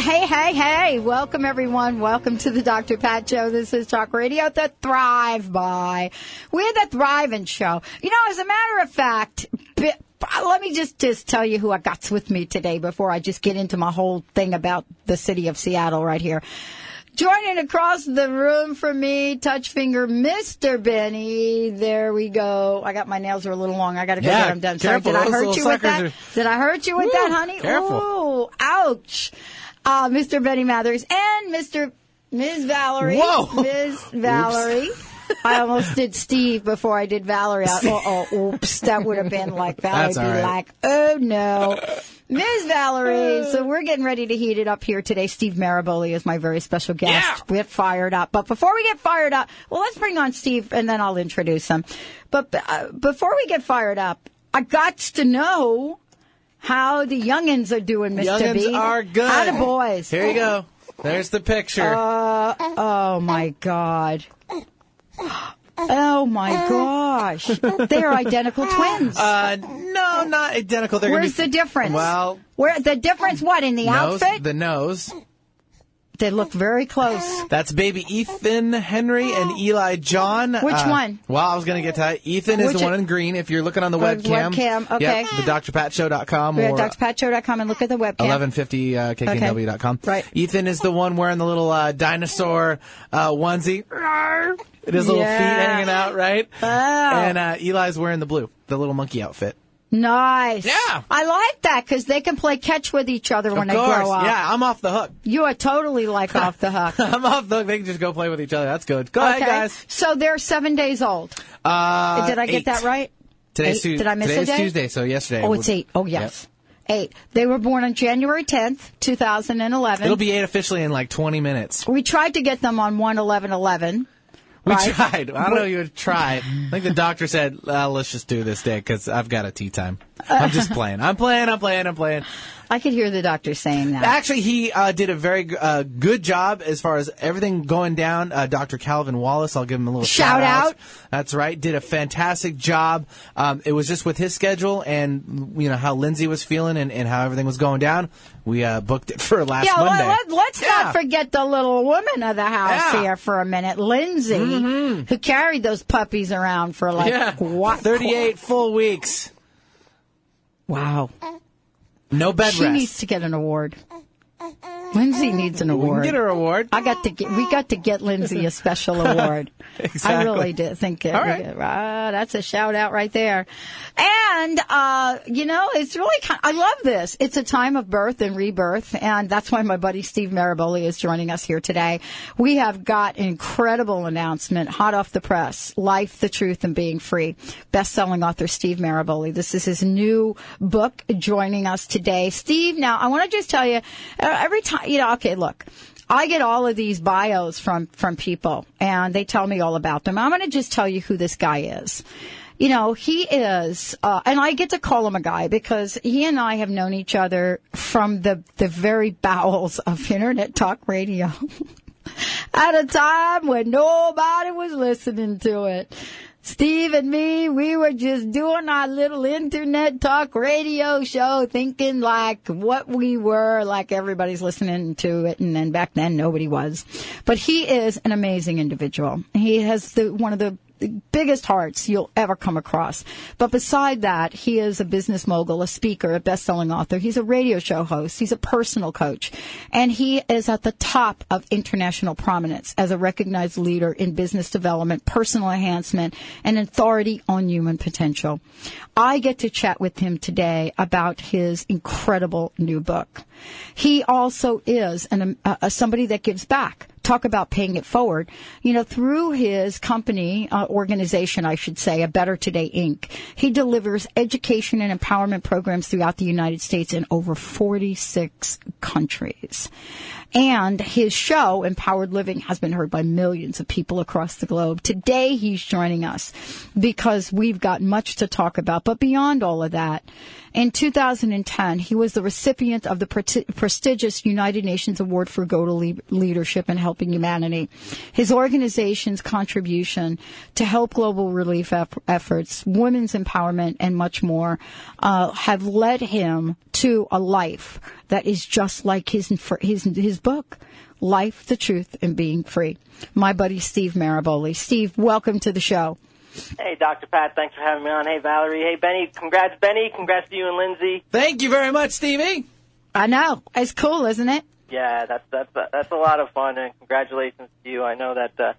hey, hey, hey. Welcome everyone. Welcome to the Dr. Pat Show. This is Talk Radio the Thrive by. We're the Thriving Show. You know, as a matter of fact, let me just, just tell you who I got with me today before I just get into my whole thing about the city of Seattle right here. Joining across the room from me, touch finger, Mr. Benny. There we go. I got my nails are a little long. I got to go Yeah, get them done. Sorry, careful. did I hurt you with that? suckers Did I hurt you with Woo, that, honey? careful. Ooh, ouch. Uh, Mr. Benny Mathers and Mr. Ms. Valerie. Whoa. Ms. Valerie. I almost did Steve before I did Valerie. Uh oh, oops. That would have been like Valerie be right. like, oh no. Ms. Valerie, so we're getting ready to heat it up here today. Steve Maraboli is my very special guest. Yeah. We get fired up. But before we get fired up, well, let's bring on Steve and then I'll introduce him. But uh, before we get fired up, I got to know how the youngins are doing, Mr. Youngins B. are good. How the boys. Here you go. There's the picture. Uh, oh my God. Oh my gosh. They're identical twins. Uh, no, not identical. They're Where's gonna the difference? Well, Where the difference what in the nose, outfit? the nose. They look very close. That's baby Ethan Henry and Eli John. Which Uh, one? Well, I was going to get to that. Ethan is Which- the one in green. If you're looking on the webcam. webcam, okay. Yep, the drpatshow.com We're or at drpatshow.com and look at the webcam. 1150 uh, kknw.com. Right. Ethan is the one wearing the little uh, dinosaur uh, onesie. His little Yeah. feet hanging out, right? Oh. And uh, Eli's wearing the blue, the little monkey outfit. Nice. Yeah. I like that because they can play catch with each other when of they grow up. Yeah, I'm off the hook. You are totally like off the hook. I'm off the hook. They can just go play with each other. That's good. Go ahead, guys. So they're seven days old. Uh, Did I get eight. that right? Today's Eight. Tu- Did I miss a day? Tuesday, so yesterday. Oh, it's eight. Oh, yes. Eight. They were born on January 10th, 2011. It'll be eight officially in like 20 minutes. we tried to get them on 1 11 11. We Right. tried. I don't know. You would try. I think the doctor said, uh, "Let's just do this day because I've got a tea time." I'm just playing. I'm playing. I'm playing. I'm playing. I could hear the doctor saying that. Actually, he uh, did a very uh, good job as far as everything going down. Uh, Dr. Calvin Wallace, I'll give him a little Shout shout, out. That's right. Did a fantastic job. Um, it was just with his schedule and you know how Lindsay was feeling and, and how everything was going down. We uh, booked it for last yeah, Monday. let, us Yeah. not forget the little woman of the house Yeah. Mm-hmm. here for a minute, Lindsay, who carried those puppies around for like Yeah, what? 38 full weeks. Wow. No bed She rest. needs to get an award. Lindsay needs an award. get her award. I got to get. We got to get Lindsay a special award. exactly. I really did think it. All right. Ah, that's a shout out right there. And uh, you know, it's really. Kind of, I love this. It's a time of birth and rebirth, and that's why my buddy Steve Maraboli is joining us here today. We have got an incredible announcement, hot off the press: "Life, the Truth, and Being Free." Best-selling author Steve Maraboli. This is his new book. Joining us today, Steve. Now, I want to just tell you, uh, every time you know. Okay, look. I get all of these bios from from people, and they tell me all about them. I'm going to just tell you who this guy is. You know, he is, uh, and I get to call him a guy because he and I have known each other from the the very bowels of internet talk radio. At a time when nobody was listening to it. Steve and me, we were just doing our little internet talk radio show, thinking like what we were, like everybody's listening to it, and then back then nobody was. But he is an amazing individual. He has the one of the biggest hearts you'll ever come across. But beside that, he is a business mogul, a speaker, a best-selling author. He's a radio show host. He's a personal coach. And he is at the top of international prominence as a recognized leader in business development, personal enhancement, and authority on human potential. I get to chat with him today about his incredible new book. He also is an, uh, somebody that gives back talk about paying it forward. You know, through his company, uh, organization, I should say, a Better Today Inc., he delivers education and empowerment programs throughout the United States in over 46 countries. And his show, Empowered Living, has been heard by millions of people across the globe. Today he's joining us because we've got much to talk about. But beyond all of that, in 2010, he was the recipient of the pre- prestigious United Nations Award for Global Le- Leadership and Helping Humanity. His organization's contribution to help global relief eff- efforts, women's empowerment, and much more uh, have led him to a life that is just like his his his book. Life, the Truth, and Being Free. My buddy Steve Maraboli. Steve, welcome to the show. Hey, Dr. Pat, thanks for having me on. Hey, Valerie. Hey, Benny. Congrats, Benny. Congrats to you and Lindsay. Thank you very much, Stevie. I know. It's cool, isn't it? Yeah, that's that's that's a lot of fun, and congratulations to you. I know that uh,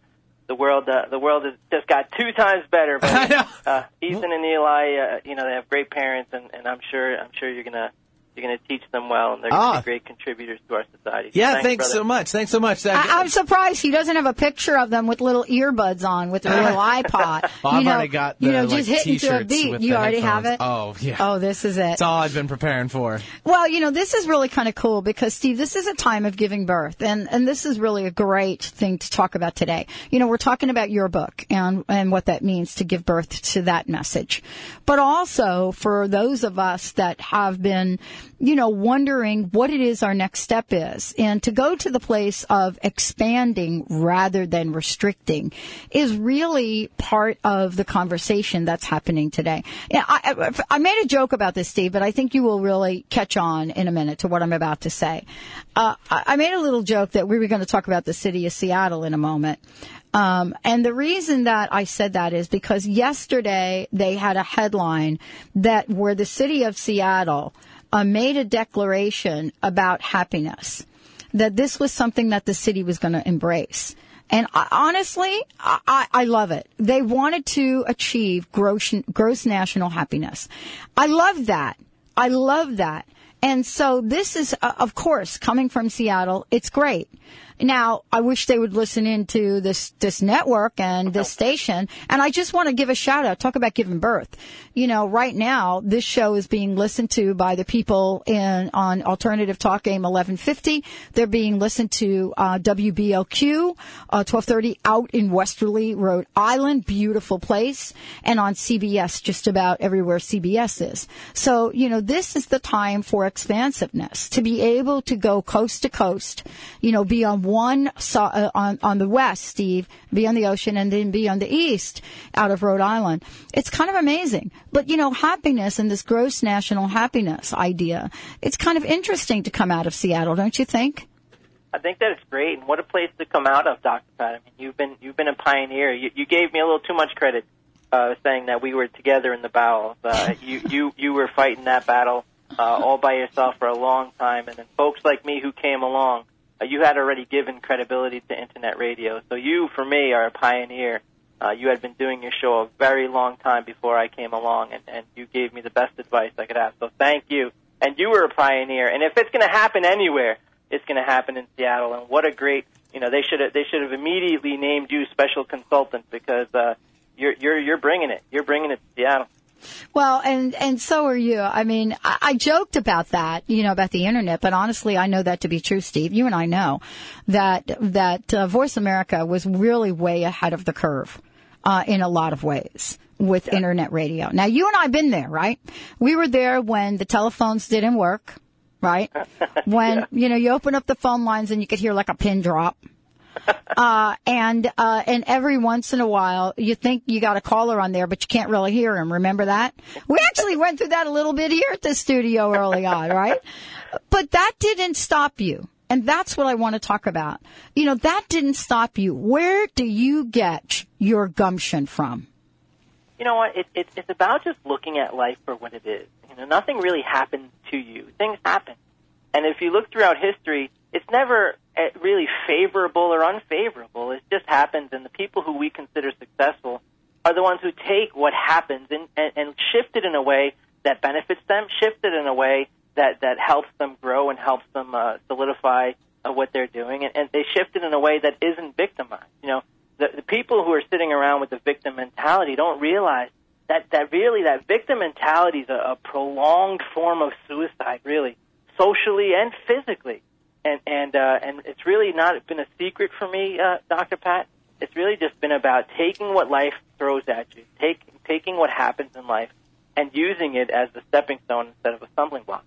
the world uh, the world has just got two times better. But uh, Ethan and Eli, uh, you know, they have great parents, and, and I'm sure I'm sure you're gonna you're going to teach them well, and they're going to ah. be great contributors to our society. So yeah, thanks, thanks so much. Thanks so much. I, am surprised he doesn't have a picture of them with little earbuds on with a little iPod. well, you know, already got the, you know, just like, hitting to a beat. You already headphones. have it. Oh yeah. Oh, this is it. It's all I've been preparing for. Well, you know, this is really kind of cool because Steve, this is a time of giving birth, and and this is really a great thing to talk about today. You know, we're talking about your book and and what that means to give birth to that message, but also for those of us that have been, you know, wondering what it is our next step is. And to go to the place of expanding rather than restricting is really part of the conversation that's happening today. I, I, made a joke about this, Steve, but I think you will really catch on in a minute to what I'm about to say. Uh, I made a little joke that we were going to talk about the city of Seattle in a moment. Um, and the reason that I said that is because yesterday they had a headline that where the city of Seattle uh, made a declaration about happiness, that this was something that the city was going to embrace. And I, honestly, I, I, love it. They wanted to achieve gross, gross national happiness. I love that. I love that. And so this is, uh, of course, coming from Seattle, it's great. Now, I wish they would listen into this, this network and this station. And I just want to give a shout out. Talk about giving birth. You know, right now, this show is being listened to by the people in, on Alternative Talk AM 1150. They're being listened to, uh, WBLQ, uh, 1230 out in Westerly, Rhode Island. Beautiful place. And on CBS, just about everywhere CBS is. So, you know, this is the time for expansiveness to be able to go coast to coast, you know, be on one uh, on on the west, Steve, be on the ocean, and then be on the east out of Rhode Island. It's kind of amazing. But you know, happiness and this gross national happiness idea, it's kind of interesting to come out of Seattle, don't you think? I think that it's great, and what a place to come out of, Dr. Pat. I mean, you've been you've been a pioneer. You, you gave me a little too much credit, uh, saying that we were together in the bowels. Uh, you you you were fighting that battle uh, all by yourself for a long time, and then folks like me who came along uh, you had already given credibility to internet radio. So you, for me, are a pioneer. Uh, you had been doing your show a very long time before I came along, and, and you gave me the best advice I could have. So thank you. And you were a pioneer. And if it's going to happen anywhere, it's going to happen in Seattle. And what a great, you know, they should have they should have immediately named you special consultant because uh, you're you're you're bringing it. You're bringing it to Seattle. Well, and and so are you. I mean, I, I joked about that, you know, about the internet, but honestly, I know that to be true, Steve. You and I know that that uh, Voice America was really way ahead of the curve uh, in a lot of ways with yeah. internet radio. Now, you and I have been there, right? We were there when the telephones didn't work, right? When yeah. you know you open up the phone lines and you could hear like a pin drop uh, and uh, and every once in a while, you think you got a caller on there, but you can't really hear him. Remember that? We actually went through that a little bit here at the studio early on, right? But that didn't stop you. And that's what I want to talk about. You know, that didn't stop you. Where do you get your gumption from? You know what? It, it, it's about just looking at life for what it is. You know, nothing really happens to you. Things happen. And if you look throughout history, it's never eh, really favorable or unfavorable. It just happens, and the people who we consider successful are the ones who take what happens and, and, and shift it in a way that benefits them, shift it in a way that, that helps them grow and helps them uh, solidify uh, what they're doing, and, and they shift it in a way that isn't victimized. You know, the, the people who are sitting around with the victim mentality don't realize that that really that victim mentality is a, a prolonged form of suicide, really, socially and physically. And and uh, and it's really not been a secret for me, uh, Dr. Pat. It's really just been about taking what life throws at you, take, taking what happens in life, and using it as a stepping stone instead of a stumbling block.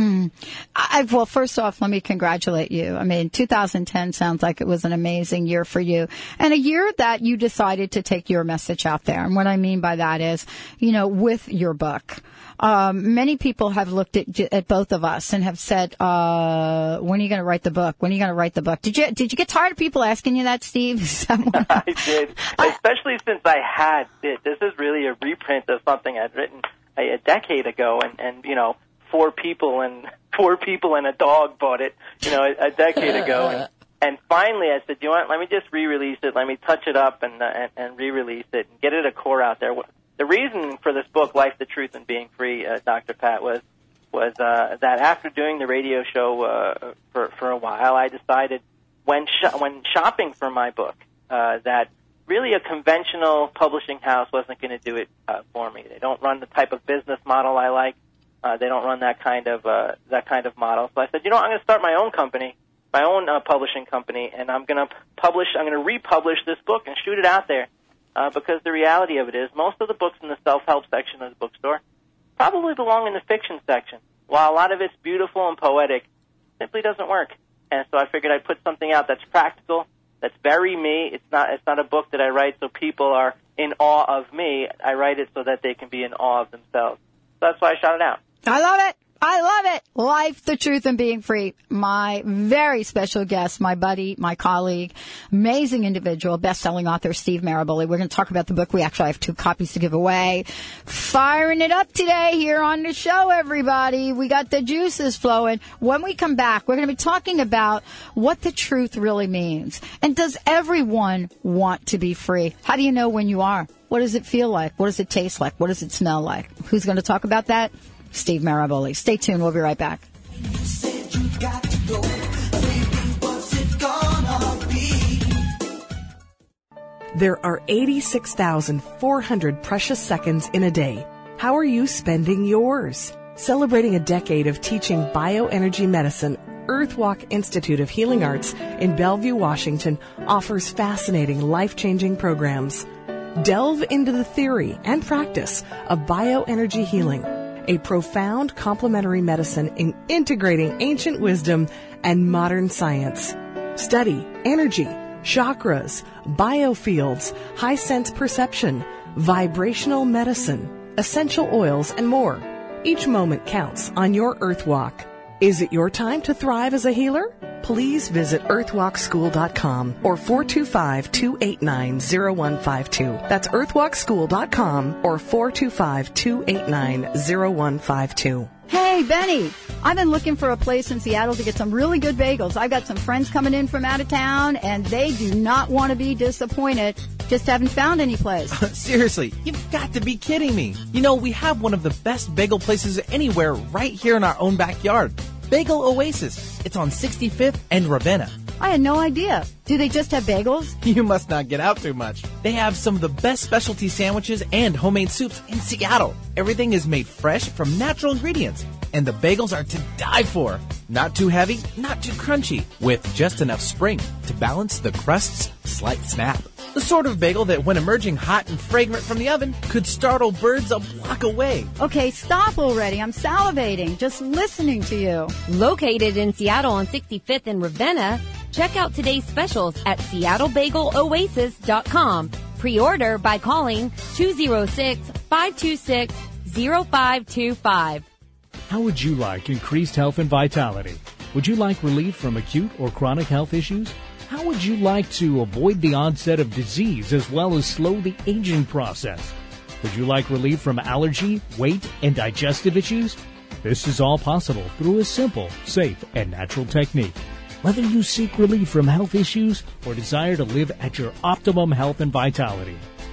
Mm. I, well, first off, let me congratulate you. I mean, 2010 sounds like it was an amazing year for you and a year that you decided to take your message out there. And what I mean by that is, you know, with your book, um, many people have looked at, at both of us and have said, uh, when are you going to write the book? When are you going to write the book? Did you, did you get tired of people asking you that, Steve? I did, especially since I had it. This is really a reprint of something I'd written a, a decade ago and, and, you know, four people and four people and a dog bought it, you know, a, a decade ago. And, and finally, I said, "Do "You want? Let me just re-release it. Let me touch it up and uh, and, and re-release it and get it a core out there." The reason for this book, "Life, the Truth, and Being Free," uh, Dr. Pat, was was uh, that after doing the radio show uh, for for a while, I decided when sh- when shopping for my book uh, that really a conventional publishing house wasn't going to do it uh, for me. They don't run the type of business model I like. Uh, they don't run that kind of uh, that kind of model. So I said, you know, I'm going to start my own company, my own uh, publishing company, and I'm going to publish. I'm going to republish this book and shoot it out there. Uh, because the reality of it is, most of the books in the self-help section of the bookstore probably belong in the fiction section. While a lot of it's beautiful and poetic, simply doesn't work. And so I figured I'd put something out that's practical, that's very me. It's not it's not a book that I write so people are in awe of me. I write it so that they can be in awe of themselves. So that's why I shot it out. I love it. I love it. Life, the truth, and being free. My very special guest, my buddy, my colleague, amazing individual, best-selling author Steve Maraboli. We're going to talk about the book. We actually have two copies to give away. Firing it up today here on the show, everybody. We got the juices flowing. When we come back, we're going to be talking about what the truth really means. And does everyone want to be free? How do you know when you are? What does it feel like? What does it taste like? What does it smell like? Who's going to talk about that? Steve Maraboli. Stay tuned. We'll be right back. There are 86,400 precious seconds in a day. How are you spending yours? Celebrating a decade of teaching bioenergy medicine, Earthwalk Institute of Healing Arts in Bellevue, Washington offers fascinating life-changing programs. Delve into the theory and practice of bioenergy healing a profound complementary medicine in integrating ancient wisdom and modern science. Study energy, chakras, biofields, high sense perception, vibrational medicine, essential oils, and more. Each moment counts on your earth walk. Is it your time to thrive as a healer? Please visit earthwalkschool.com or 425-289-0152. That's earthwalkschool.com or 425-289-0152. Hey, Benny, I've been looking for a place in Seattle to get some really good bagels. I've got some friends coming in from out of town, and they do not want to be disappointed. Just haven't found any place. Seriously, you've got to be kidding me. You know, we have one of the best bagel places anywhere right here in our own backyard. Bagel Oasis. It's on 65th and Ravenna. I had no idea. Do they just have bagels? You must not get out too much. They have some of the best specialty sandwiches and homemade soups in Seattle. Everything is made fresh from natural ingredients, and the bagels are to die for. Not too heavy, not too crunchy, with just enough spring to balance the crust's slight snap. The sort of bagel that, when emerging hot and fragrant from the oven, could startle birds a block away. Okay, stop already. I'm salivating just listening to you. Located in Seattle on 65th and Ravenna, check out today's specials at seattlebageloasis.com. Pre-order by calling 206-526-0525. How would you like increased health and vitality? Would you like relief from acute or chronic health issues? How would you like to avoid the onset of disease as well as slow the aging process? Would you like relief from allergy, weight, and digestive issues? This is all possible through a simple, safe, and natural technique. Whether you seek relief from health issues or desire to live at your optimum health and vitality,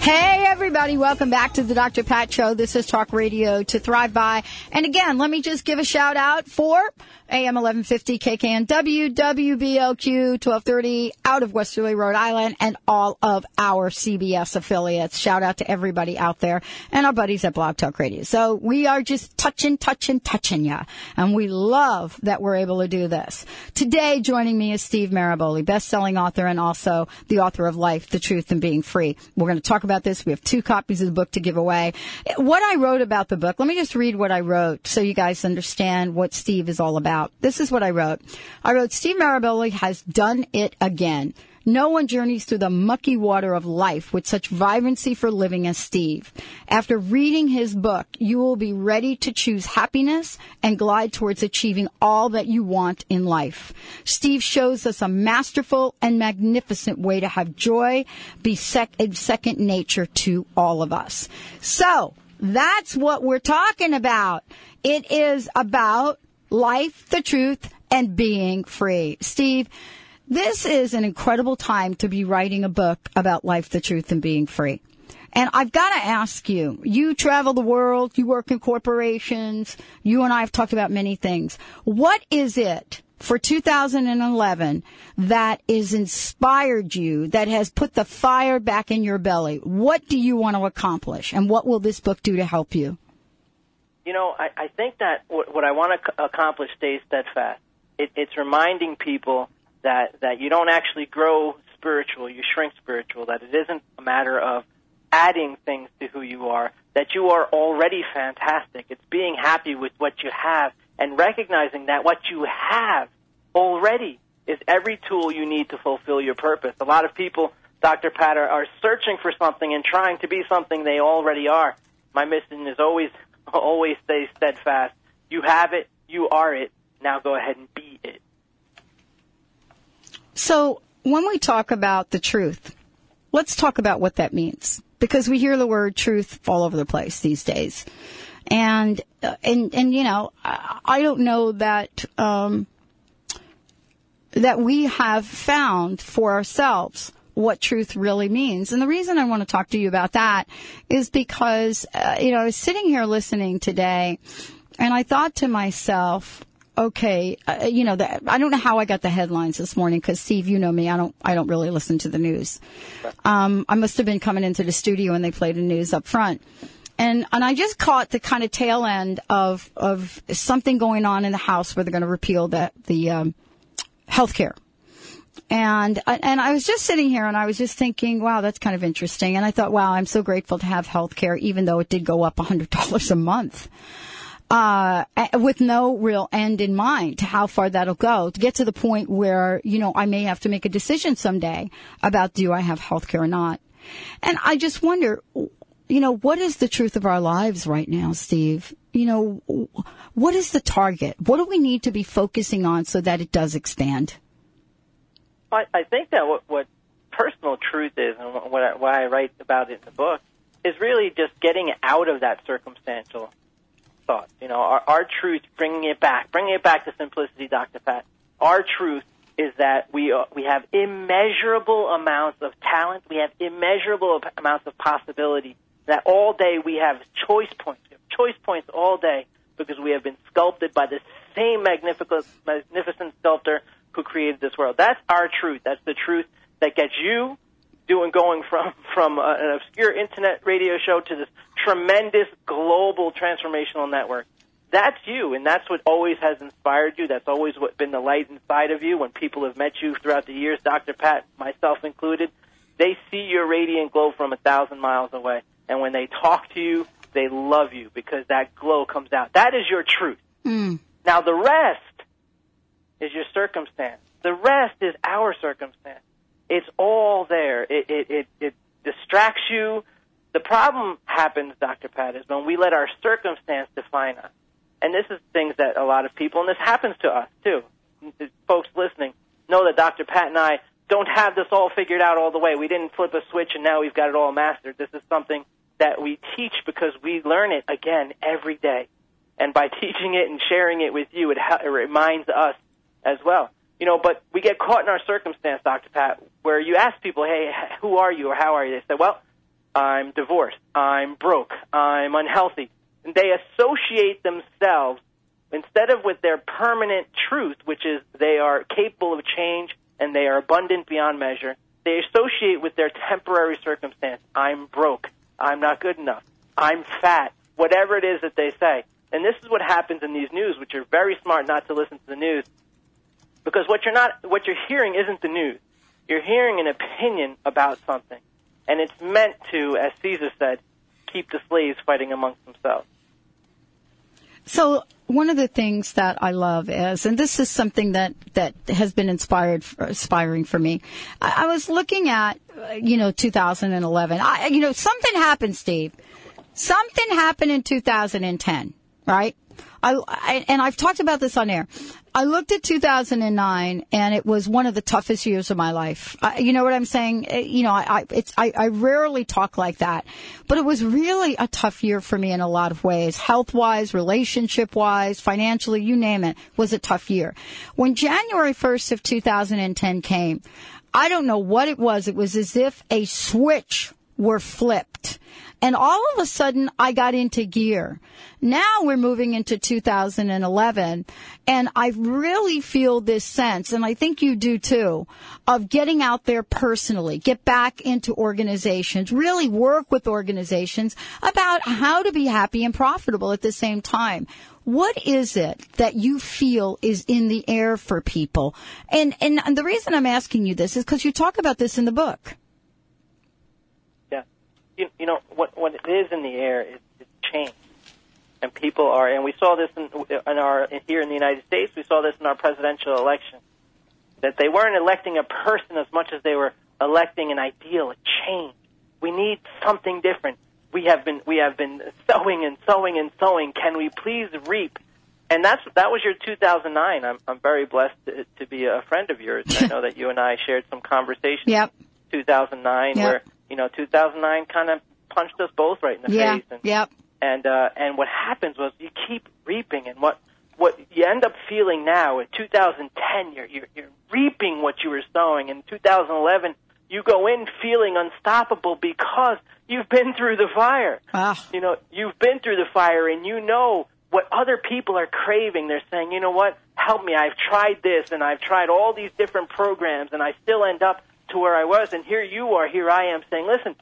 Hey everybody, welcome back to the Dr. Pat Show. This is Talk Radio to Thrive By. And again, let me just give a shout out for AM 1150 KKNW, WBLQ 1230 out of Westerly, Rhode Island, and all of our CBS affiliates. Shout out to everybody out there and our buddies at Blog Talk Radio. So we are just touching, touching, touching ya. And we love that we're able to do this. Today, joining me is Steve Maraboli, best-selling author and also the author of Life, The Truth, and Being Free. We're going to talk about this. We have two copies of the book to give away. What I wrote about the book, let me just read what I wrote so you guys understand what Steve is all about. This is what I wrote. I wrote, Steve Maraboli has done it again. No one journeys through the mucky water of life with such vibrancy for living as Steve. After reading his book, you will be ready to choose happiness and glide towards achieving all that you want in life. Steve shows us a masterful and magnificent way to have joy be sec- second nature to all of us. So, that's what we're talking about. It is about life, the truth, and being free. Steve, this is an incredible time to be writing a book about life, the truth, and being free. And I've got to ask you, you travel the world, you work in corporations, you and I have talked about many things. What is it for 2011 that is inspired you, that has put the fire back in your belly? What do you want to accomplish? And what will this book do to help you? You know, I, I think that what, what I want to accomplish stays steadfast. It, it's reminding people that that you don't actually grow spiritual, you shrink spiritual. That it isn't a matter of adding things to who you are. That you are already fantastic. It's being happy with what you have and recognizing that what you have already is every tool you need to fulfill your purpose. A lot of people, Dr. Pat, are, are searching for something and trying to be something they already are. My mission is always always stay steadfast. You have it, you are it. Now go ahead and be it. So, when we talk about the truth, let's talk about what that means because we hear the word truth all over the place these days. And uh, and and you know, I, don't know that um, that we have found for ourselves what truth really means. And the reason I want to talk to you about that is because, uh, you know, I was sitting here listening today and I thought to myself, okay, uh, you know, the, I don't know how I got the headlines this morning because Steve, you know me, I don't, I don't really listen to the news. Um, I must have been coming into the studio and they played the news up front. And, and I just caught the kind of tail end of, of something going on in the House where they're going to repeal the, the, um, health care and and I was just sitting here and I was just thinking, wow, that's kind of interesting. And I thought, wow, I'm so grateful to have health care, even though it did go up $100 a month. Uh, with no real end in mind to how far that'll go to get to the point where, you know, I may have to make a decision someday about do I have health care or not. And I just wonder, you know, what is the truth of our lives right now, Steve? You know, what is the target? What do we need to be focusing on so that it does expand? I, I think that what, what personal truth is, and what I, why I write about it in the book, is really just getting out of that circumstantial thought. You know, our, our truth, bringing it back, bringing it back to simplicity, Dr. Pat. Our truth is that we uh, we have immeasurable amounts of talent, we have immeasurable amounts of possibility. That all day we have choice points, we have choice points all day because we have been sculpted by the same magnificent magnificent sculptor who created this world. That's our truth. That's the truth that gets you doing going from from uh, an obscure internet radio show to this tremendous global transformational network. That's you, and that's what always has inspired you. That's always what been the light inside of you. When people have met you throughout the years, Dr. Pat, myself included, they see your radiant glow from a thousand miles away, and when they talk to you, they love you because that glow comes out. That is your truth. Mm. Now the rest is your circumstance. The rest is our circumstance. It's all there. It, it, it, it distracts you. The problem happens, Dr. Pat, is when we let our circumstance define us. And this is things that a lot of people, and this happens to us too. Folks listening know that Dr. Pat and I don't have this all figured out all the way. We didn't flip a switch and now we've got it all mastered. This is something that we teach because we learn it again every day. And by teaching it and sharing it with you, it, ha- it reminds us as well. You know, but we get caught in our circumstance, Dr. Pat, where you ask people, hey, who are you or how are you? They say, well, I'm divorced, I'm broke, I'm unhealthy. And they associate themselves instead of with their permanent truth, which is they are capable of change and they are abundant beyond measure, they associate with their temporary circumstance. I'm broke. I'm not good enough. I'm fat. Whatever it is that they say. And this is what happens in these news, which are very smart not to listen to the news. Because what you're not, what you're hearing isn't the news. You're hearing an opinion about something. And it's meant to, as Caesar said, keep the slaves fighting amongst themselves. So one of the things that I love is, and this is something that, that has been inspired, inspiring for me. I, I was looking at, uh, you know, 2011. I, you know, something happened, Steve. Something happened in 2010, right? I, I, and I've talked about this on air. I looked at 2009 and it was one of the toughest years of my life. I, you know what I'm saying? Uh, you know, I, I, I rarely talk like that, but it was really a tough year for me in a lot of ways. Health wise, relationship wise, financially, you name it, was a tough year. When January 1st of 2010 came, I don't know what it was. It was as if a switch were flipped. And all of a sudden, I got into gear. Now we're moving into 2011, and I really feel this sense, and I think you do too, of getting out there personally, get back into organizations, really work with organizations about how to be happy and profitable at the same time. What is it that you feel is in the air for people? And, and the reason I'm asking you this is because you talk about this in the book you, you know what what it is in the air is, is change, and people are, and we saw this in, in our here in the United States. We saw this in our presidential election that they weren't electing a person as much as they were electing an ideal, a change. We need something different. We have been we have been sowing and sowing and sowing. Can we please reap? And that's that was your 2009. I'm I'm very blessed to, to be a friend of yours. I know that you and I shared some conversations. Yep. 2009 Yep. where you know 2009 kind of punched us both right in the yeah. face. And, Yep. and uh, and what happens was you keep reaping, and what what you end up feeling now in 2010, you're you're, you're reaping what you were sowing. In 2011, you go in feeling unstoppable because you've been through the fire. Ah. You know, you've been through the fire, and you know what other people are craving. They're saying, you know what, help me. I've tried this, and I've tried all these different programs, and I still end up to where I was. And here you are, here I am saying, listen,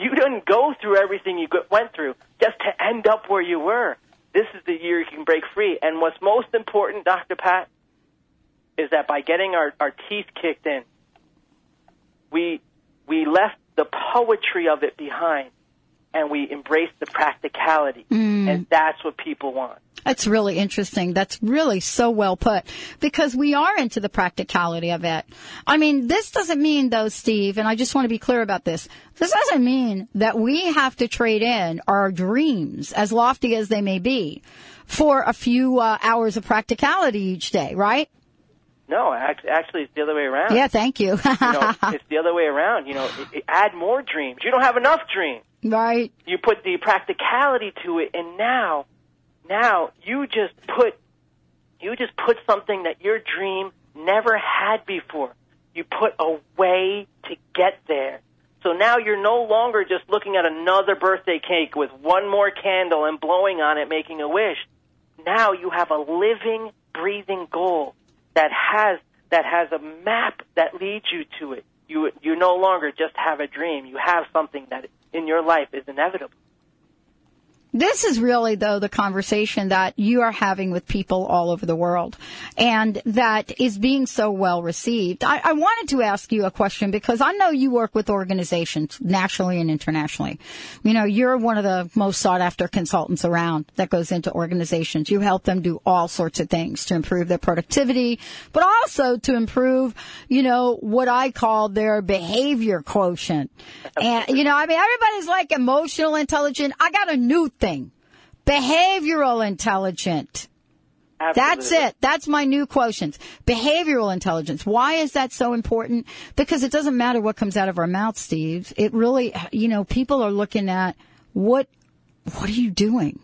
you didn't go through everything you went through just to end up where you were. This is the year you can break free. And what's most important, Dr. Pat, is that by getting our, our teeth kicked in, we, we left the poetry of it behind and we embraced the practicality. Mm. And that's what people want. That's really interesting. That's really so well put because we are into the practicality of it. I mean, this doesn't mean though, Steve, and I just want to be clear about this. This doesn't mean that we have to trade in our dreams, as lofty as they may be, for a few uh, hours of practicality each day, right? No, actually, it's the other way around. Yeah, thank you. you know, it's the other way around. You know, add more dreams. You don't have enough dreams. right. You put the practicality to it, and now, now you just put, you just put something that your dream never had before. You put a way to get there. So now you're no longer just looking at another birthday cake with one more candle and blowing on it, making a wish. Now you have a living, breathing goal that has that has a map that leads you to it. You you no longer just have a dream. You have something that in your life is inevitable. This is really, though, the conversation that you are having with people all over the world and that is being so well received. I, I, wanted to ask you a question because I know you work with organizations nationally and internationally. You know, you're one of the most sought after consultants around that goes into organizations. You help them do all sorts of things to improve their productivity, but also to improve, you know, what I call their behavior quotient. And, you know, I mean, everybody's like emotional intelligent. I got a new thing. Behavioral intelligent. Absolutely. That's it. That's my new quotient. Behavioral intelligence. Why is that so important? Because it doesn't matter what comes out of our mouth, Steve. It really, you know, people are looking at what, what are you doing?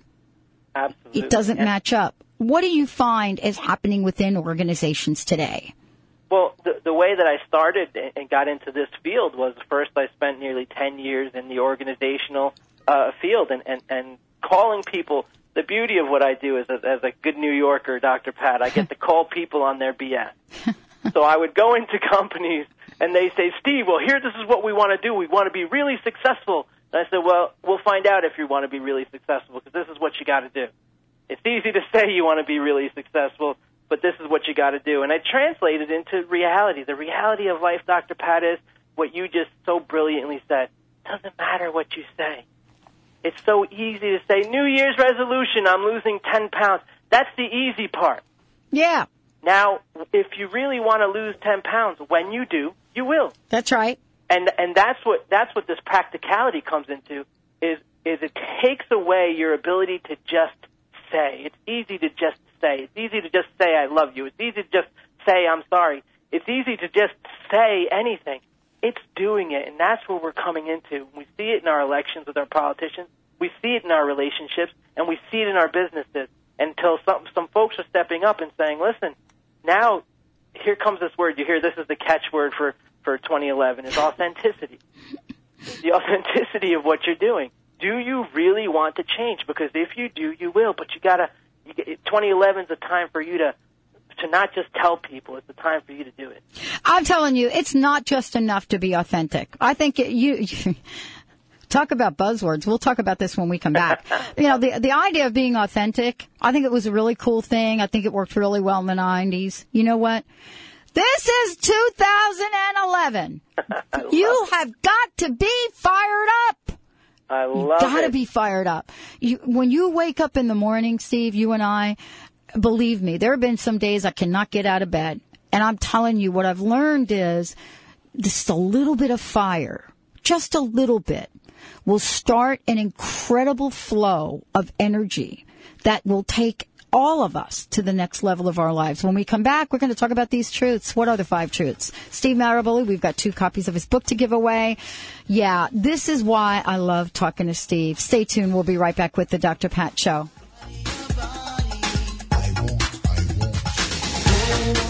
Absolutely. It doesn't and match up. What do you find is happening within organizations today? Well, the, the way that I started and got into this field was first I spent nearly 10 years in the organizational uh, field and, and, and calling people. The beauty of what I do is, as, as a good New Yorker, Dr. Pat, I get to call people on their BS. so I would go into companies and they say, Steve, well, here, this is what we want to do. We want to be really successful. And I said, well, we'll find out if you want to be really successful because this is what you got to do. It's easy to say you want to be really successful, but this is what you got to do. And I translated into reality. The reality of life, Dr. Pat, is what you just so brilliantly said. Doesn't matter what you say. It's so easy to say, New Year's resolution, I'm losing 10 pounds. That's the easy part. Yeah. Now, if you really want to lose 10 pounds, when you do, you will. That's right. And, and that's what, that's what this practicality comes into, is, is it takes away your ability to just say. It's easy to just say. It's easy to just say, I love you. It's easy to just say, I'm sorry. It's easy to just say anything. It's doing it, and that's where we're coming into. We see it in our elections with our politicians. We see it in our relationships, and we see it in our businesses. Until some some folks are stepping up and saying, "Listen, now here comes this word. You hear this is the catchword for for 2011 is authenticity. the authenticity of what you're doing. Do you really want to change? Because if you do, you will. But you gotta. You, 2011 is a time for you to to not just tell people. It's the time for you to do it. I'm telling you, it's not just enough to be authentic. I think it, you, talk about buzzwords. We'll talk about this when we come back. you know, the the idea of being authentic, I think it was a really cool thing. I think it worked really well in the 90s. You know what? This is 2011. you have got to be fired up. I love you gotta it. be fired up. You, when you wake up in the morning, Steve, you and I, believe me, there have been some days I cannot get out of bed. And I'm telling you, what I've learned is just a little bit of fire, just a little bit, will start an incredible flow of energy that will take all of us to the next level of our lives. When we come back, we're going to talk about these truths. What are the five truths? Steve Maraboli, we've got two copies of his book to give away. Yeah, this is why I love talking to Steve. Stay tuned. We'll be right back with the Dr. Pat Show. Thank you.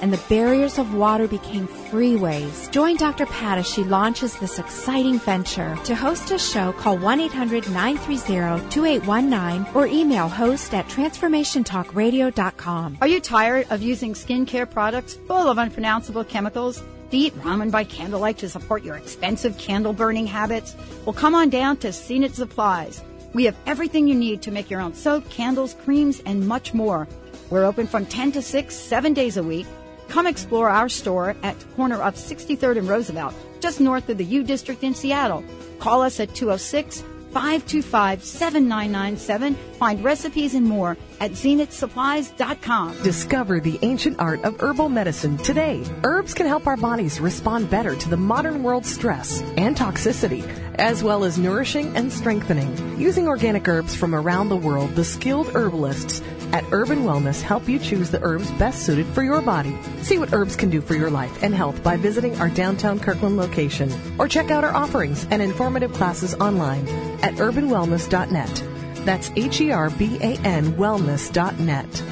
and the barriers of water became freeways. Join Dr. Pat as she launches this exciting venture. To host a show, call 1-800-930-2819 or email host at transformationtalkradio.com. Are you tired of using skincare products full of unpronounceable chemicals? Do you eat ramen by candlelight to support your expensive candle burning habits? Well, come on down to Zenith Supplies. We have everything you need to make your own soap, candles, creams, and much more. We're open from 10 to 6, seven days a week. Come explore our store at corner of 63rd and Roosevelt, just north of the U District in Seattle. Call us at 206 525 7997. Find recipes and more at zenithsupplies.com. Discover the ancient art of herbal medicine today. Herbs can help our bodies respond better to the modern world's stress and toxicity as well as nourishing and strengthening. Using organic herbs from around the world, the skilled herbalists at Herban Wellness help you choose the herbs best suited for your body. See what herbs can do for your life and health by visiting our downtown Kirkland location or check out our offerings and informative classes online at herbanwellness.net. That's H E R B A N wellness.net.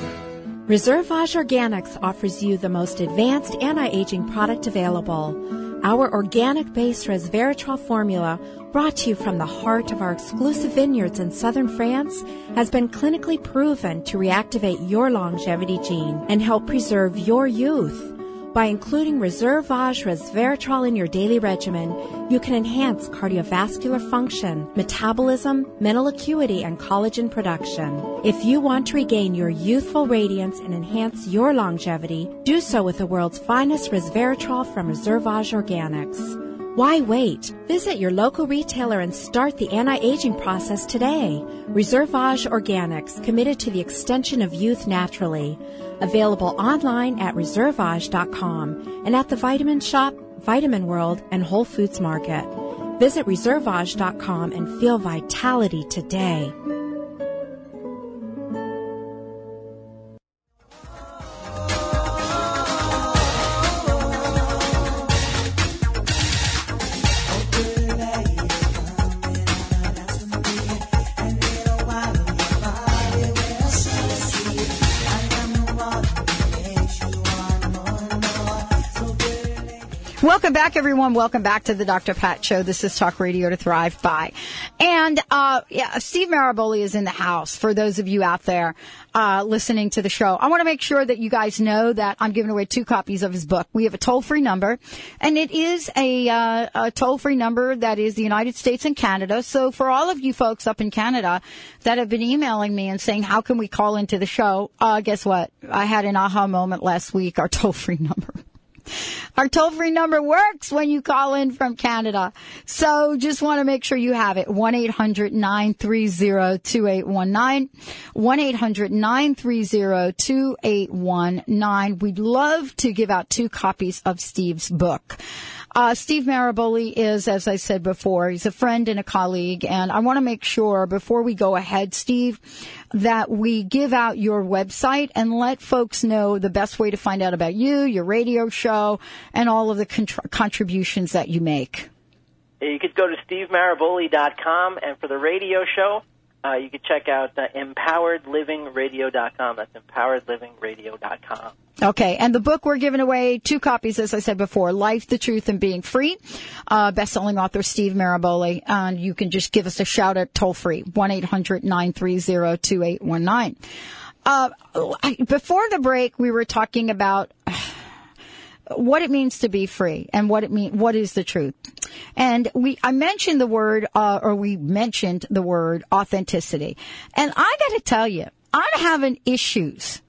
Reserveage Organics offers you the most advanced anti-aging product available. Our organic-based resveratrol formula, brought to you from the heart of our exclusive vineyards in southern France, has been clinically proven to reactivate your longevity gene and help preserve your youth. By including Reserveage resveratrol in your daily regimen, you can enhance cardiovascular function, metabolism, mental acuity, and collagen production. If you want to regain your youthful radiance and enhance your longevity, do so with the world's finest resveratrol from Reserveage Organics. Why wait? Visit your local retailer and start the anti-aging process today. Reserveage Organics, committed to the extension of youth naturally. Available online at reserveage.com and at the Vitamin Shoppe, Vitamin World, and Whole Foods Market. Visit reserveage.com and feel vitality today. Welcome back, everyone. Welcome back to the Dr. Pat Show. This is Talk Radio to Thrive By. And, uh, yeah, Steve Maraboli is in the house for those of you out there, uh, listening to the show. I want to make sure that you guys know that I'm giving away two copies of his book. We have a toll free number and it is a, uh, a toll free number that is the United States and Canada. So for all of you folks up in Canada that have been emailing me and saying, how can we call into the show? Uh, guess what? I had an aha moment last week, our toll free number. Our toll free number works when you call in from Canada. So just want to make sure you have it. 1-800-930-2819. 1-800-930-2819. We'd love to give out two copies of Steve's book. Uh, Steve Maraboli is, as I said before, he's a friend and a colleague, and I want to make sure before we go ahead, Steve, that we give out your website and let folks know the best way to find out about you, your radio show, and all of the contr- contributions that you make. You could go to stevemaraboli.com, and for the radio show, uh, you can check out uh, empoweredlivingradio.com. That's empoweredlivingradio.com. Okay, and the book we're giving away two copies, as I said before, Life, the Truth, and Being Free. Uh, best-selling author Steve Maraboli, and you can just give us a shout at toll free one eight hundred nine three zero two eight one nine. Uh, before the break, we were talking about what it means to be free and what it mean what is the truth. And we I mentioned the word uh, or we mentioned the word authenticity. And I got to tell you, I'm having issues.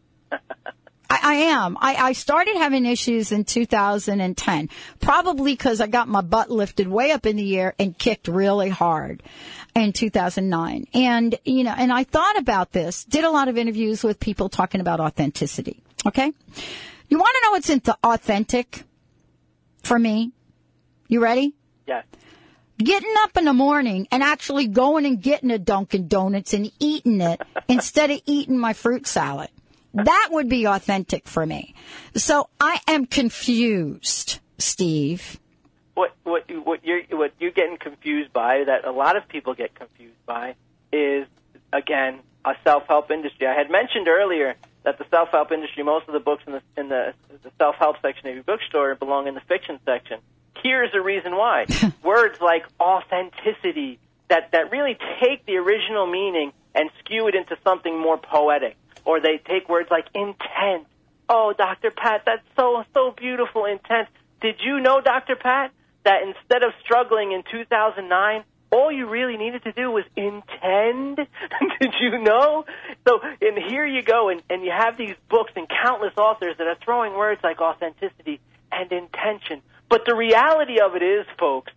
I, I am. I, I started having issues in 2010, probably because I got my butt lifted way up in the air and kicked really hard in 2009. And, you know, and I thought about this, did a lot of interviews with people talking about authenticity. Okay. You want to know what's into authentic for me? You ready? Yes. Getting up in the morning and actually going and getting a Dunkin' Donuts and eating it instead of eating my fruit salad. That would be authentic for me. So I am confused, Steve. What what what you're what you're getting confused by that a lot of people get confused by is again a self help industry. I had mentioned earlier that the self help industry, most of the books in the in the, the self help section of your bookstore belong in the fiction section. Here's the reason why: words like authenticity that that really take the original meaning and skew it into something more poetic, or they take words like intent. Oh, Dr. Pat, that's so so beautiful intent. Did you know, Dr. Pat, that instead of struggling in 2009, all you really needed to do was intend. Did you know? So, and here you go, and, and you have these books and countless authors that are throwing words like authenticity and intention. But the reality of it is, folks,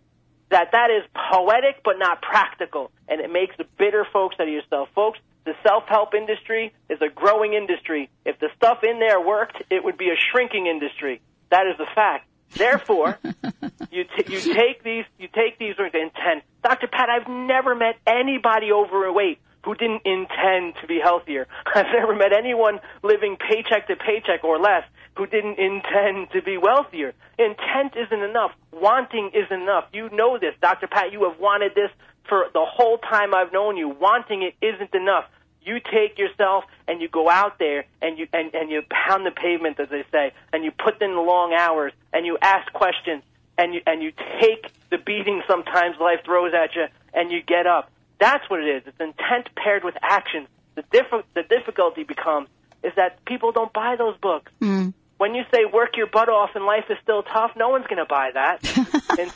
that that is poetic but not practical, and it makes the bitter folks out of yourself. Folks, the self-help industry is a growing industry. If the stuff in there worked, it would be a shrinking industry. That is the fact. Therefore, you t- you take these you take these words intent. Dr. Pat, I've never met anybody overweight who didn't intend to be healthier. I've never met anyone living paycheck to paycheck or less who didn't intend to be wealthier. Intent isn't enough. Wanting isn't enough. You know this, Dr. Pat. You have wanted this for the whole time I've known you. Wanting it isn't enough. You take yourself and you go out there and you and, and you pound the pavement, as they say, and you put in the long hours and you ask questions and you and you take the beating sometimes life throws at you and you get up. That's what it is. It's intent paired with action. The diff- the difficulty becomes is that people don't buy those books. Mm. When you say work your butt off and life is still tough, no one's going to buy that. In-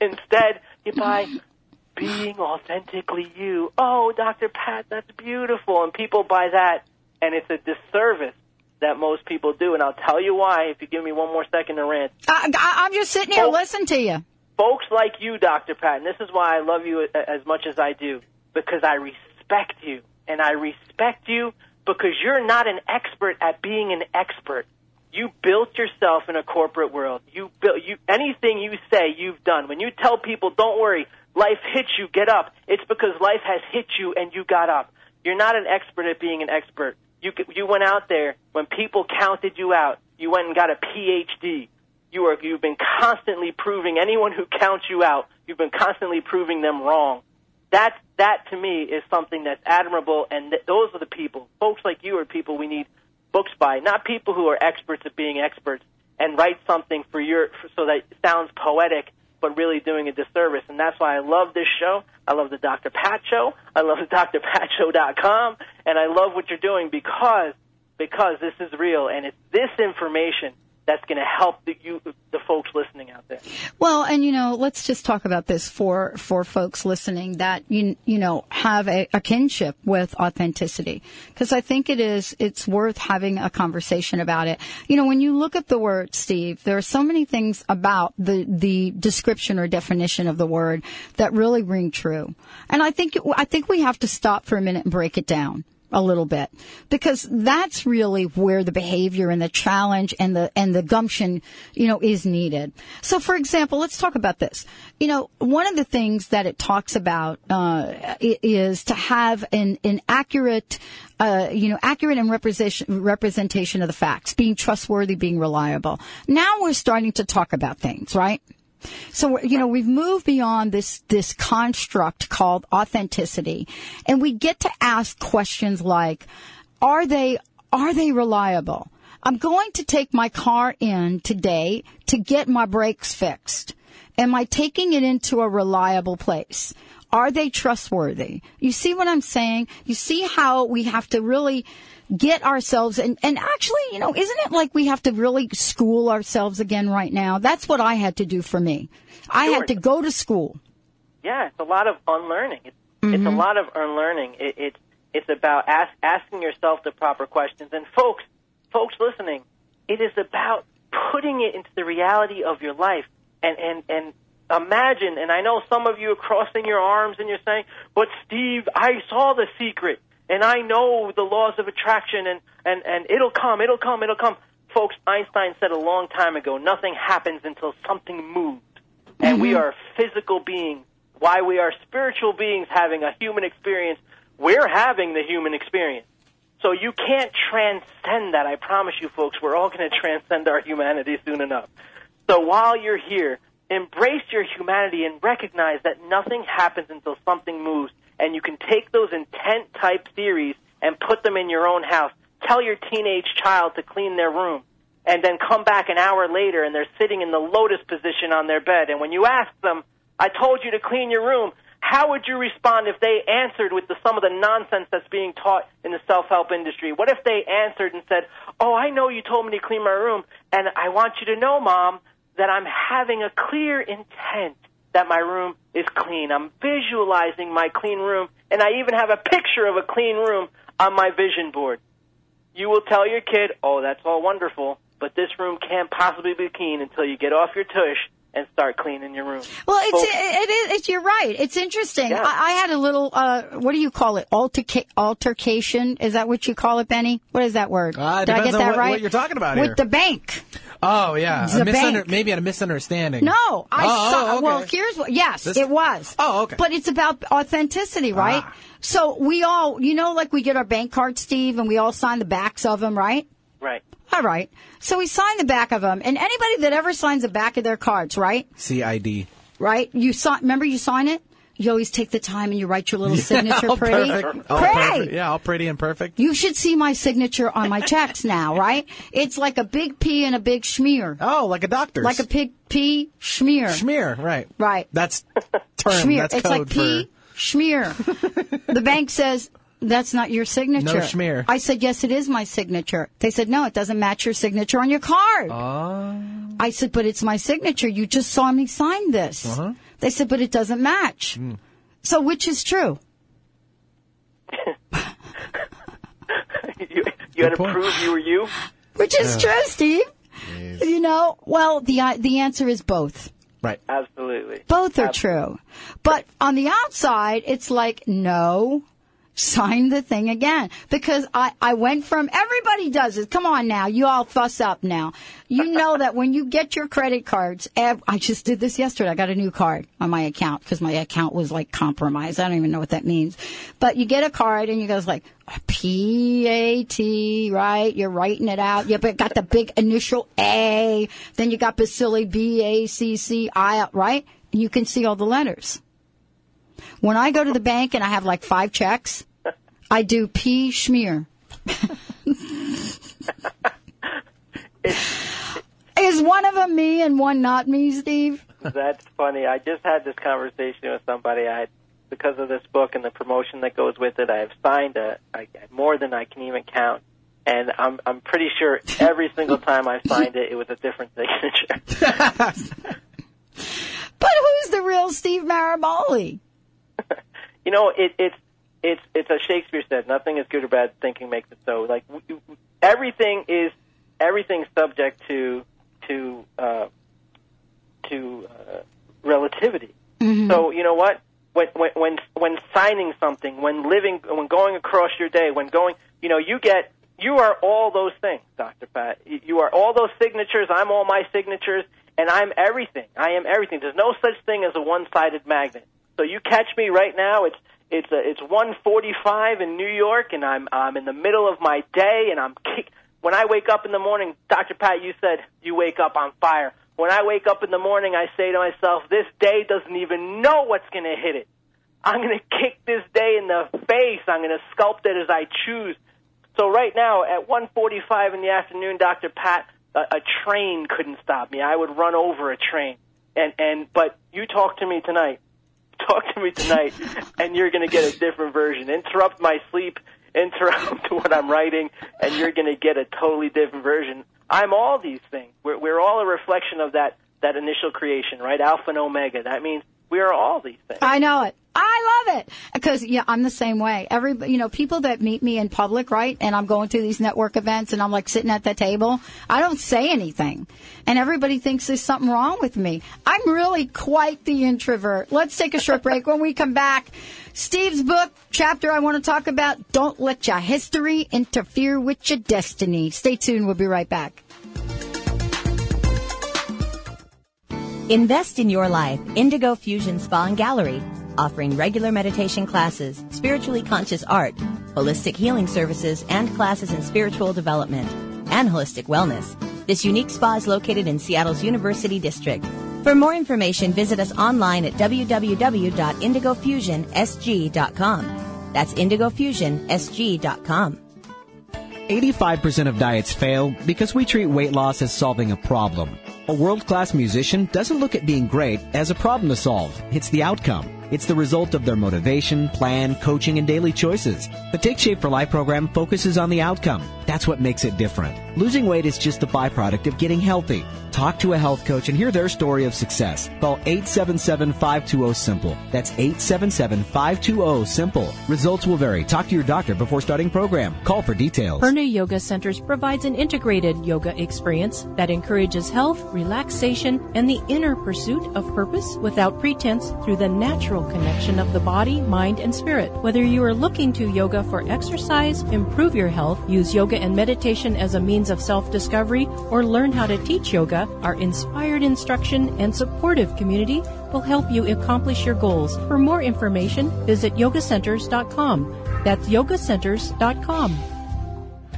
Instead, you buy being authentically you. Oh, Dr. Pat, that's beautiful. And people buy that, and it's a disservice that most people do. And I'll tell you why if you give me one more second to rant. I, I, I'm just sitting here Oh. listening to you. Folks like you, Dr. Pat, and this is why I love you uh, as much as I do, because I respect you. And I respect you because you're not an expert at being an expert. You built yourself in a corporate world. You built you anything you say you've done. When you tell people, "Don't worry, life hits you, get up." It's because life has hit you and you got up. You're not an expert at being an expert. You you went out there when people counted you out. You went and got a PhD. You are you've been constantly proving anyone who counts you out. You've been constantly proving them wrong. That that to me is something that's admirable, and th- those are the people. Folks like you are people we need books by, not people who are experts at being experts and write something for your for, so that it sounds poetic, but really doing a disservice. And that's why I love this show. I love the Dr. Pat Show. I love the dr drpatshow.com, and I love what you're doing because because this is real and it's this information that's going to help the you the folks listening out there. Well, and you know, let's just talk about this for for folks listening that you you know have a, a kinship with authenticity because I think it is it's worth having a conversation about it. You know, when you look at the word Steve, there are so many things about the the description or definition of the word that really ring true, and I think I think we have to stop for a minute and break it down a little bit because that's really where the behavior and the challenge and the and the gumption you know is needed so for example let's talk about this you know one of the things that it talks about uh, is to have an an accurate uh, you know, accurate and representation, representation of the facts, being trustworthy, being reliable. Now we're starting to talk about things, right? So, you know, we've moved beyond this, this construct called authenticity and we get to ask questions like, are they, are they reliable? I'm going to take my car in today to get my brakes fixed. Am I taking it into a reliable place? Are they trustworthy? You see what I'm saying? You see how we have to really get ourselves and, and actually, you know, isn't it like we have to really school ourselves again right now? That's what I had to do for me. I Sure. had to go to school. Yeah, it's a lot of unlearning. It's, it's a mm-hmm. lot of unlearning. It, it it's about ask, asking yourself the proper questions. And folks, folks listening, it is about putting it into the reality of your life and and and imagine. And I know some of you are crossing your arms and you're saying, "But Steve, I saw the secret." And I know the laws of attraction, and, and, and it'll come, it'll come, it'll come. Folks, Einstein said a long time ago, nothing happens until something moves and we mm-hmm. are physical beings. Why we are spiritual beings having a human experience, we're having the human experience. So you can't transcend that. I promise you, folks, we're all going to transcend our humanity soon enough. So while you're here, embrace your humanity and recognize that nothing happens until something moves. And you can take those intent type theories and put them in your own house. Tell your teenage child to clean their room and then come back an hour later and they're sitting in the lotus position on their bed. And when you ask them, I told you to clean your room, how would you respond if they answered with the, some of the nonsense that's being taught in the self-help industry? What if they answered and said, oh, I know you told me to clean my room, and I want you to know, Mom, that I'm having a clear intent that my room is clean. I'm visualizing my clean room, and I even have a picture of a clean room on my vision board you will tell your kid, "Oh, that's all wonderful, but this room can't possibly be clean until you get off your tush and start cleaning your room." Well, it's, Folks- it is, it's, you're right. It's interesting. Yeah. I, I had a little, uh, what do you call it? Alterca- altercation? Is that what you call it, Benny? What is that word? Uh, it Did I get on that what- right? what you're talking about With here. the bank. Oh yeah, It's a a misunder- bank. maybe a misunderstanding. No, I Oh, saw. oh, okay. Well, here's what. Yes, This- it was. Oh, okay. But it's about authenticity, right? Ah. So we all, you know, like we get our bank cards, Steve, and we all sign the backs of them, right? Right. All right. So we sign the back of them, and anybody that ever signs the back of their cards, right? CID. Right? You sign. Remember, you sign it. You always take the time and you write your little signature pretty. perfect. All Pretty. perfect. Yeah, all pretty and perfect. You should see my signature on my checks now, right? It's like a big P and a big schmear. Oh, like a doctor's. Like a big P schmear. schmear. Right. Right. That's term. Schmear. That's it's like P schmear. the bank says that's not your signature. No schmear. I said yes, it is my signature. They said no, it doesn't match your signature on your card. Ah. I said, but it's my signature. You just saw me sign this. Uh-huh. They said, but it doesn't match. Hmm. So which is true? you you had to point. prove you were you. Which is true, Steve? You know, well, the uh, the answer is both. right. Absolutely. Both are true. But on the outside, it's like, no, sign the thing again. Because I, I went from, everybody does it. Come on now. You all fuss up now. You know that when you get your credit cards, I just did this yesterday. I got a new card on my account because my account was like compromised. I don't even know what that means. But you get a card and you goes like, P-A-T, right? You're writing it out. You got the big initial A. Then you got Baccili, B-A-C-C-I, right? And you can see all the letters. When I go to the bank and I have like five checks, I do P schmear. Is one of them me and one not me, Steve? That's funny. I just had this conversation with somebody. I because of this book and the promotion that goes with it. I have signed a, a more than I can even count, and I'm I'm pretty sure every single time I signed it, it was a different signature. But who's the real Steve Maraboli? You know, it, it's it's it's as Shakespeare said, nothing is good or bad. Thinking makes it so. Like w- w- everything is everything's subject to to uh, to uh, relativity. So you know what? When, when when when signing something, when living, when going across your day, when going, you know, you get you are all those things, Doctor Pat. You- You are all those signatures. I'm all my signatures, and I'm everything. I am everything. There's no such thing as a one-sided magnet. So you catch me right now. It's it's a, it's 1:45 in New York, and I'm I'm in the middle of my day, and I'm kick. When I wake up in the morning, Doctor Pat, you said you wake up on fire. When I wake up in the morning, I say to myself, this day doesn't even know what's going to hit it. I'm going to kick this day in the face. I'm going to sculpt it as I choose. So right now, at 1:45 in the afternoon, Doctor Pat, a, a train couldn't stop me. I would run over a train. And and but you talk to me tonight. Talk to me tonight, and you're going to get a different version. Interrupt my sleep, interrupt what I'm writing, and you're going to get a totally different version. I'm all these things. We're we're all a reflection of that that initial creation, right? Alpha and Omega. That means we are all these things. I know it. I love it because yeah, I'm the same way. Every you know, people that meet me in public, right? And I'm going to these network events, and I'm like sitting at the table. I don't say anything, and everybody thinks there's something wrong with me. I'm really quite the introvert. Let's take a short break. When we come back, Steve's book chapter I want to talk about: Don't let your history interfere with your destiny. Stay tuned. We'll be right back. Invest in your life. Indigo Fusion Spa and Gallery, offering regular meditation classes, spiritually conscious art, holistic healing services, and classes in spiritual development and holistic wellness. This unique spa is located in Seattle's University District. For more information, visit us online at www.indigofusionsg.com. That's indigofusionsg.com. 85% of diets fail because we treat weight loss as solving a problem. A world class musician doesn't look at being great as a problem to solve, it's the outcome. It's the result of their motivation, plan, coaching, and daily choices. The Take Shape for Life program focuses on the outcome. That's what makes it different. Losing weight is just the byproduct of getting healthy. Talk to a health coach and hear their story of success. Call 877-520-SIMPLE. That's 877-520-SIMPLE. Results will vary. Talk to your doctor before starting program. Call for details. Purna Yoga Centers provides an integrated yoga experience that encourages health, relaxation, and the inner pursuit of purpose without pretense through the natural connection of the body, mind, and spirit. Whether you are looking to yoga for exercise, improve your health, use yoga yoga and meditation as a means of self discovery or learn how to teach yoga, our inspired instruction and supportive community will help you accomplish your goals. For more information, visit yogacenters.com. That's yogacenters.com.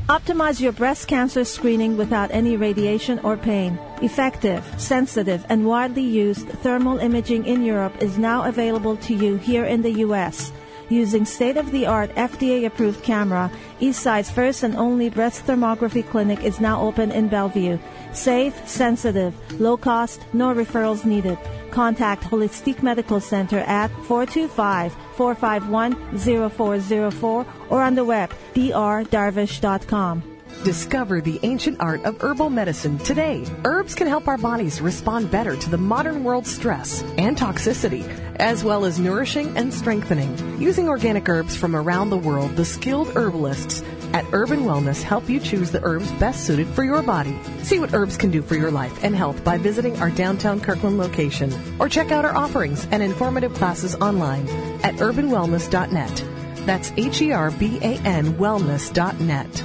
Optimize your breast cancer screening without any radiation or pain. Effective, sensitive, and widely used thermal imaging in Europe is now available to you here in the U.S. Using state-of-the-art FDA-approved camera, Eastside's first and only breast thermography clinic is now open in Bellevue. Safe, sensitive, low cost, no referrals needed. Contact Holistic Medical Center at 425-451-0404 or on the web drdarvish.com. Discover the ancient art of herbal medicine today. Herbs can help our bodies respond better to the modern world's stress and toxicity, as well as nourishing and strengthening. Using organic herbs from around the world, the skilled herbalists at Herban Wellness help you choose the herbs best suited for your body. See what herbs can do for your life and health by visiting our downtown Kirkland location or check out our offerings and informative classes online at herbanwellness.net. That's H E R B A N wellness.net.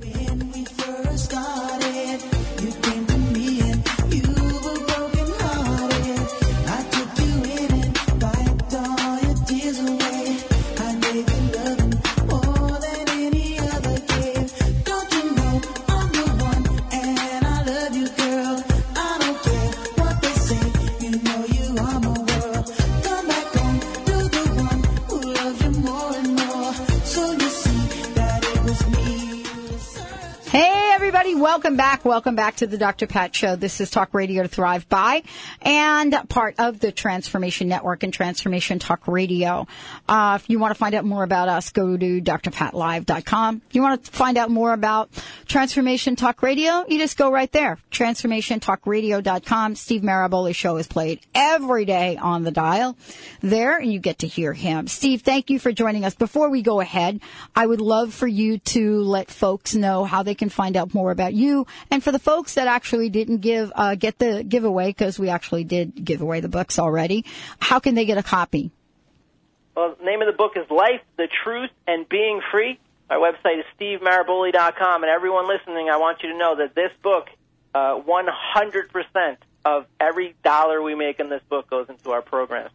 When welcome back. Welcome back to the Dr. Pat Show. This is Talk Radio to Thrive By and part of the Transformation Network and Transformation Talk Radio. Uh, if you want to find out more about us, go to drpatlive.com. If you want to find out more about Transformation Talk Radio, you just go right there. TransformationTalkRadio.com. Steve Maraboli show is played every day on the dial there and you get to hear him. Steve, thank you for joining us. Before we go ahead, I would love for you to let folks know how they can find out more about you. And for the folks that actually didn't give, uh, get the giveaway, because we actually did give away the books already, how can they get a copy? Well, the name of the book is Life, the Truth, and Being Free. Our website is stevemaraboli.com. And everyone listening, I want you to know that this book, uh, 100% of every dollar we make in this book goes into our program.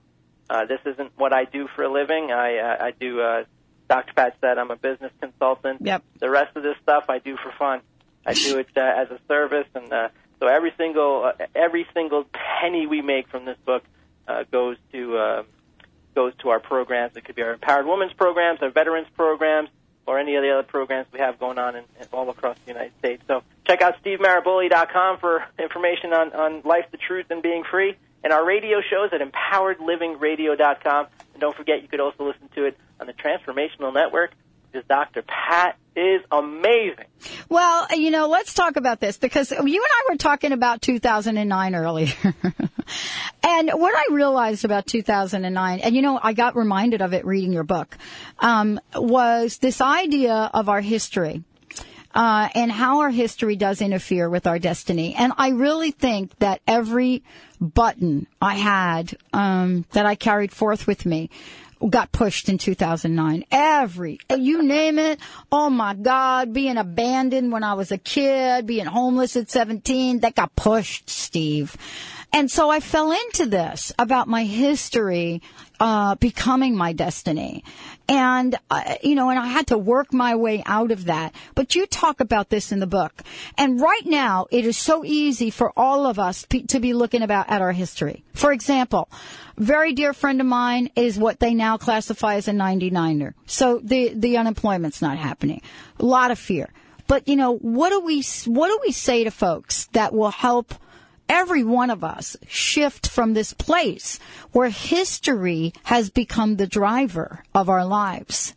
Uh, this isn't what I do for a living. I, uh, I do, uh, Dr. Pat said, I'm a business consultant. Yep. The rest of this stuff I do for fun. I do it uh, as a service, and uh, so every single uh, every single penny we make from this book uh, goes to uh, goes to our programs. It could be our empowered women's programs, our veterans programs, or any of the other programs we have going on in, in all across the United States. So check out stevemaraboli.com for information on, on life, the truth, and being free. And our radio shows at empoweredlivingradio.com. And don't forget, you could also listen to it on the Transformational Network. Because Dr. Pat is amazing. Well, you know, let's talk about this because you and I were talking about 2009 earlier. and what I realized about 2009, and you know, I got reminded of it reading your book, um, was this idea of our history. Uh, and how our history does interfere with our destiny. And I really think that every button I had um, that I carried forth with me got pushed in 2009. Every, you name it. Oh my God, being abandoned when I was a kid, being homeless at 17, that got pushed, Steve. And so I fell into this about my history, uh, becoming my destiny. And, uh, you know, and I had to work my way out of that. But you talk about this in the book. And right now, it is so easy for all of us pe- to be looking about at our history. For example, very dear friend of mine is what they now classify as a 99er. So the, the unemployment's not happening. A lot of fear. But, you know, what do we, what do we say to folks that will help every one of us shift from this place where history has become the driver of our lives.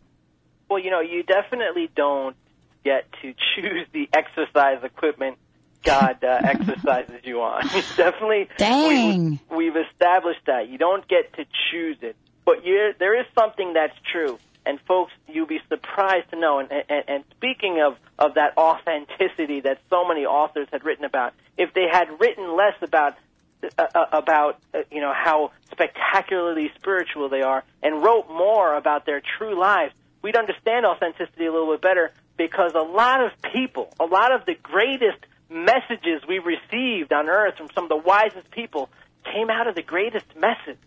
Well, you know, you definitely don't get to choose the exercise equipment God uh, exercises you on. Definitely, Dang. We, we've established that you don't get to choose it, but there is something that's true. And folks, you'd be surprised to know. And, and, and speaking of of that authenticity that so many authors had written about, if they had written less about uh, uh, about uh, you know how spectacularly spiritual they are, and wrote more about their true lives, we'd understand authenticity a little bit better. Because a lot of people, a lot of the greatest messages we received on earth from some of the wisest people came out of the greatest message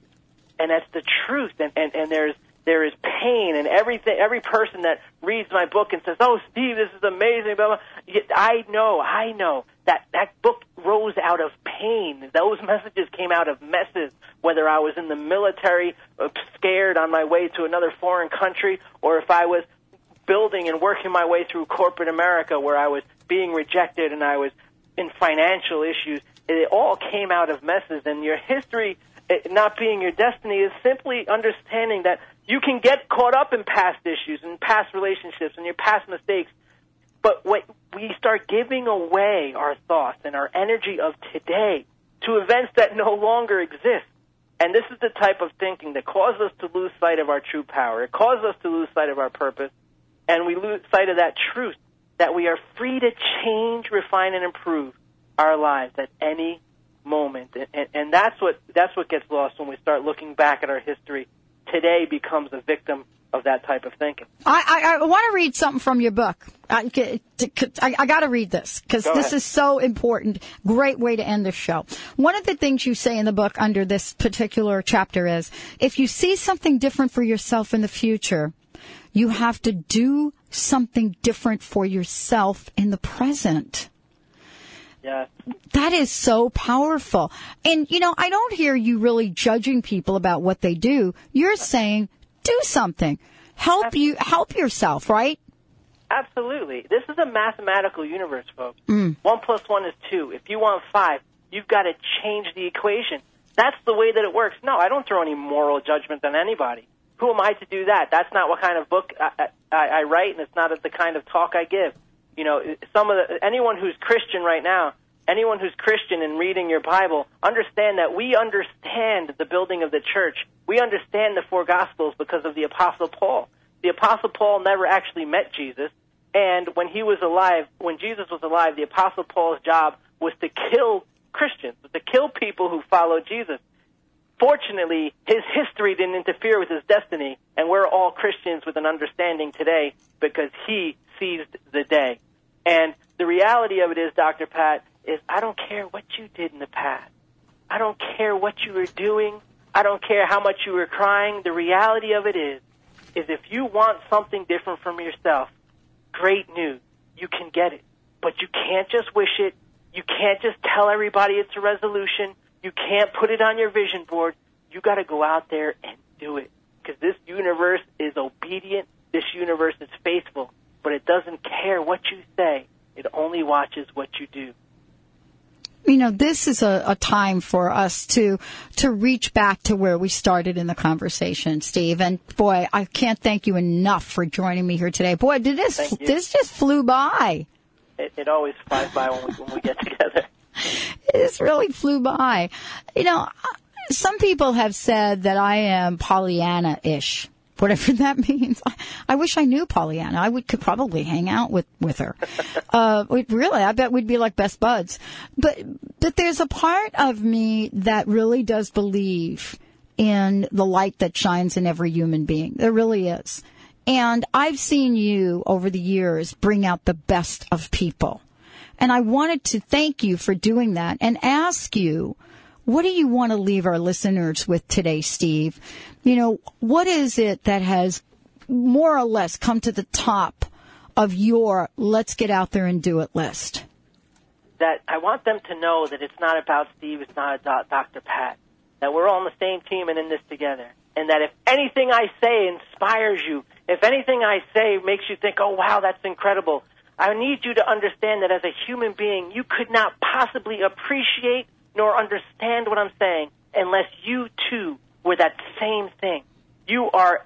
and that's the truth and and, and there's there is pain and everything every person that reads my book and says oh steve this is amazing blah, blah, i know i know that that book rose out of pain. Those messages came out of messes whether i was in the military uh, scared on my way to another foreign country or if i was building and working my way through corporate america where i was being rejected and i was in financial issues. It all came out of messes and your history it not being your destiny is simply understanding that you can get caught up in past issues and past relationships and your past mistakes. But when we start giving away our thoughts and our energy of today to events that no longer exist, and this is the type of thinking that causes us to lose sight of our true power. It causes us to lose sight of our purpose, and we lose sight of that truth that we are free to change, refine, and improve our lives at any moment, and, and, that's what that's what gets lost when we start looking back at our history. Today becomes a victim of that type of thinking. I, I, I want to read something from your book. I, I, I got to read this because Go this ahead. is so important. Great way to end the show. One of the things you say in the book under this particular chapter is if you see something different for yourself in the future, you have to do something different for yourself in the present. Yes. That is so powerful. And, you know, I don't hear you really judging people about what they do. You're saying, do something. Help you, help yourself, right? Absolutely. This is a mathematical universe, folks. Mm. One plus one is two. If you want five, you've got to change the equation. That's the way that it works. No, I don't throw any moral judgment on anybody. Who am I to do that? That's not what kind of book I, I, I write, and it's not the kind of talk I give. You know, some of the, anyone who's Christian right now, anyone who's Christian and reading your Bible, understand that we understand the building of the church. We understand the four Gospels because of the Apostle Paul. The Apostle Paul never actually met Jesus, and when he was alive, when Jesus was alive, the Apostle Paul's job was to kill Christians, to kill people who followed Jesus. Fortunately, his history didn't interfere with his destiny, and we're all Christians with an understanding today because he seized the day. And the reality of it is, Dr. Pat, is I don't care what you did in the past. I don't care what you were doing. I don't care how much you were crying. The reality of it is, is if you want something different from yourself, great news. You can get it. But you can't just wish it. You can't just tell everybody it's a resolution. You can't put it on your vision board. You got to go out there and do it. Because this universe is obedient. This universe is faithful. But it doesn't care what you say. It only watches what you do. you know, this is a, a time for us to to reach back to where we started in the conversation, Steve. And boy, I can't thank you enough for joining me here today. Boy, did this this just flew by. It, it always flies by when we, when we get together. This really flew by. You know, uh, some people have said that I am Pollyanna-ish. Whatever that means. I, I wish I knew Pollyanna. I would could probably hang out with with her. Uh, really, I bet we'd be like best buds. But but there's a part of me that really does believe in the light that shines in every human being. There really is. And I've seen you over the years bring out the best of people. And I wanted to thank you for doing that and ask you, what do you want to leave our listeners with today, Steve? You know, what is it that has more or less come to the top of your let's get out there and do it list? that I want them to know that it's not about Steve, it's not about Dr. Pat, that we're all on the same team and in this together. And that if anything I say inspires you, if anything I say makes you think, oh wow, that's incredible, I need you to understand that as a human being, you could not possibly appreciate nor understand what I'm saying unless you too were that same thing. You are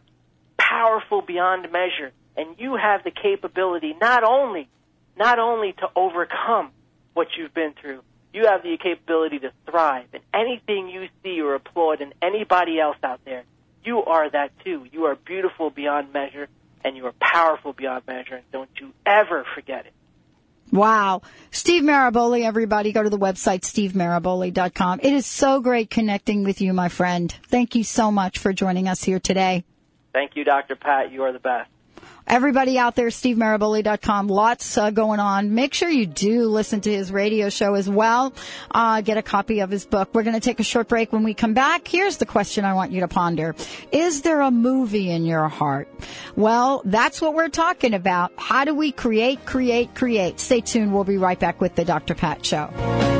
powerful beyond measure. and you have the capability not only not only to overcome what you've been through, you have the capability to thrive. And anything you see or applaud in anybody else out there, you are that too. You are beautiful beyond measure, and you are powerful beyond measure. And don't you ever forget it. Wow. Steve Maraboli, everybody, go to the website, stevemaraboli.com. It is so great connecting with you, my friend. Thank you so much for joining us here today. Thank you, Dr. Pat. You are the best. Everybody out there, stevemaraboli.com. Lots uh, going on. Make sure you do listen to his radio show as well. Uh, get a copy of his book. We're going to take a short break. When we come back, here's the question I want you to ponder. Is there a movie in your heart? Well, that's what we're talking about. How do we create, create, create? Stay tuned. We'll be right back with the Dr. Pat Show.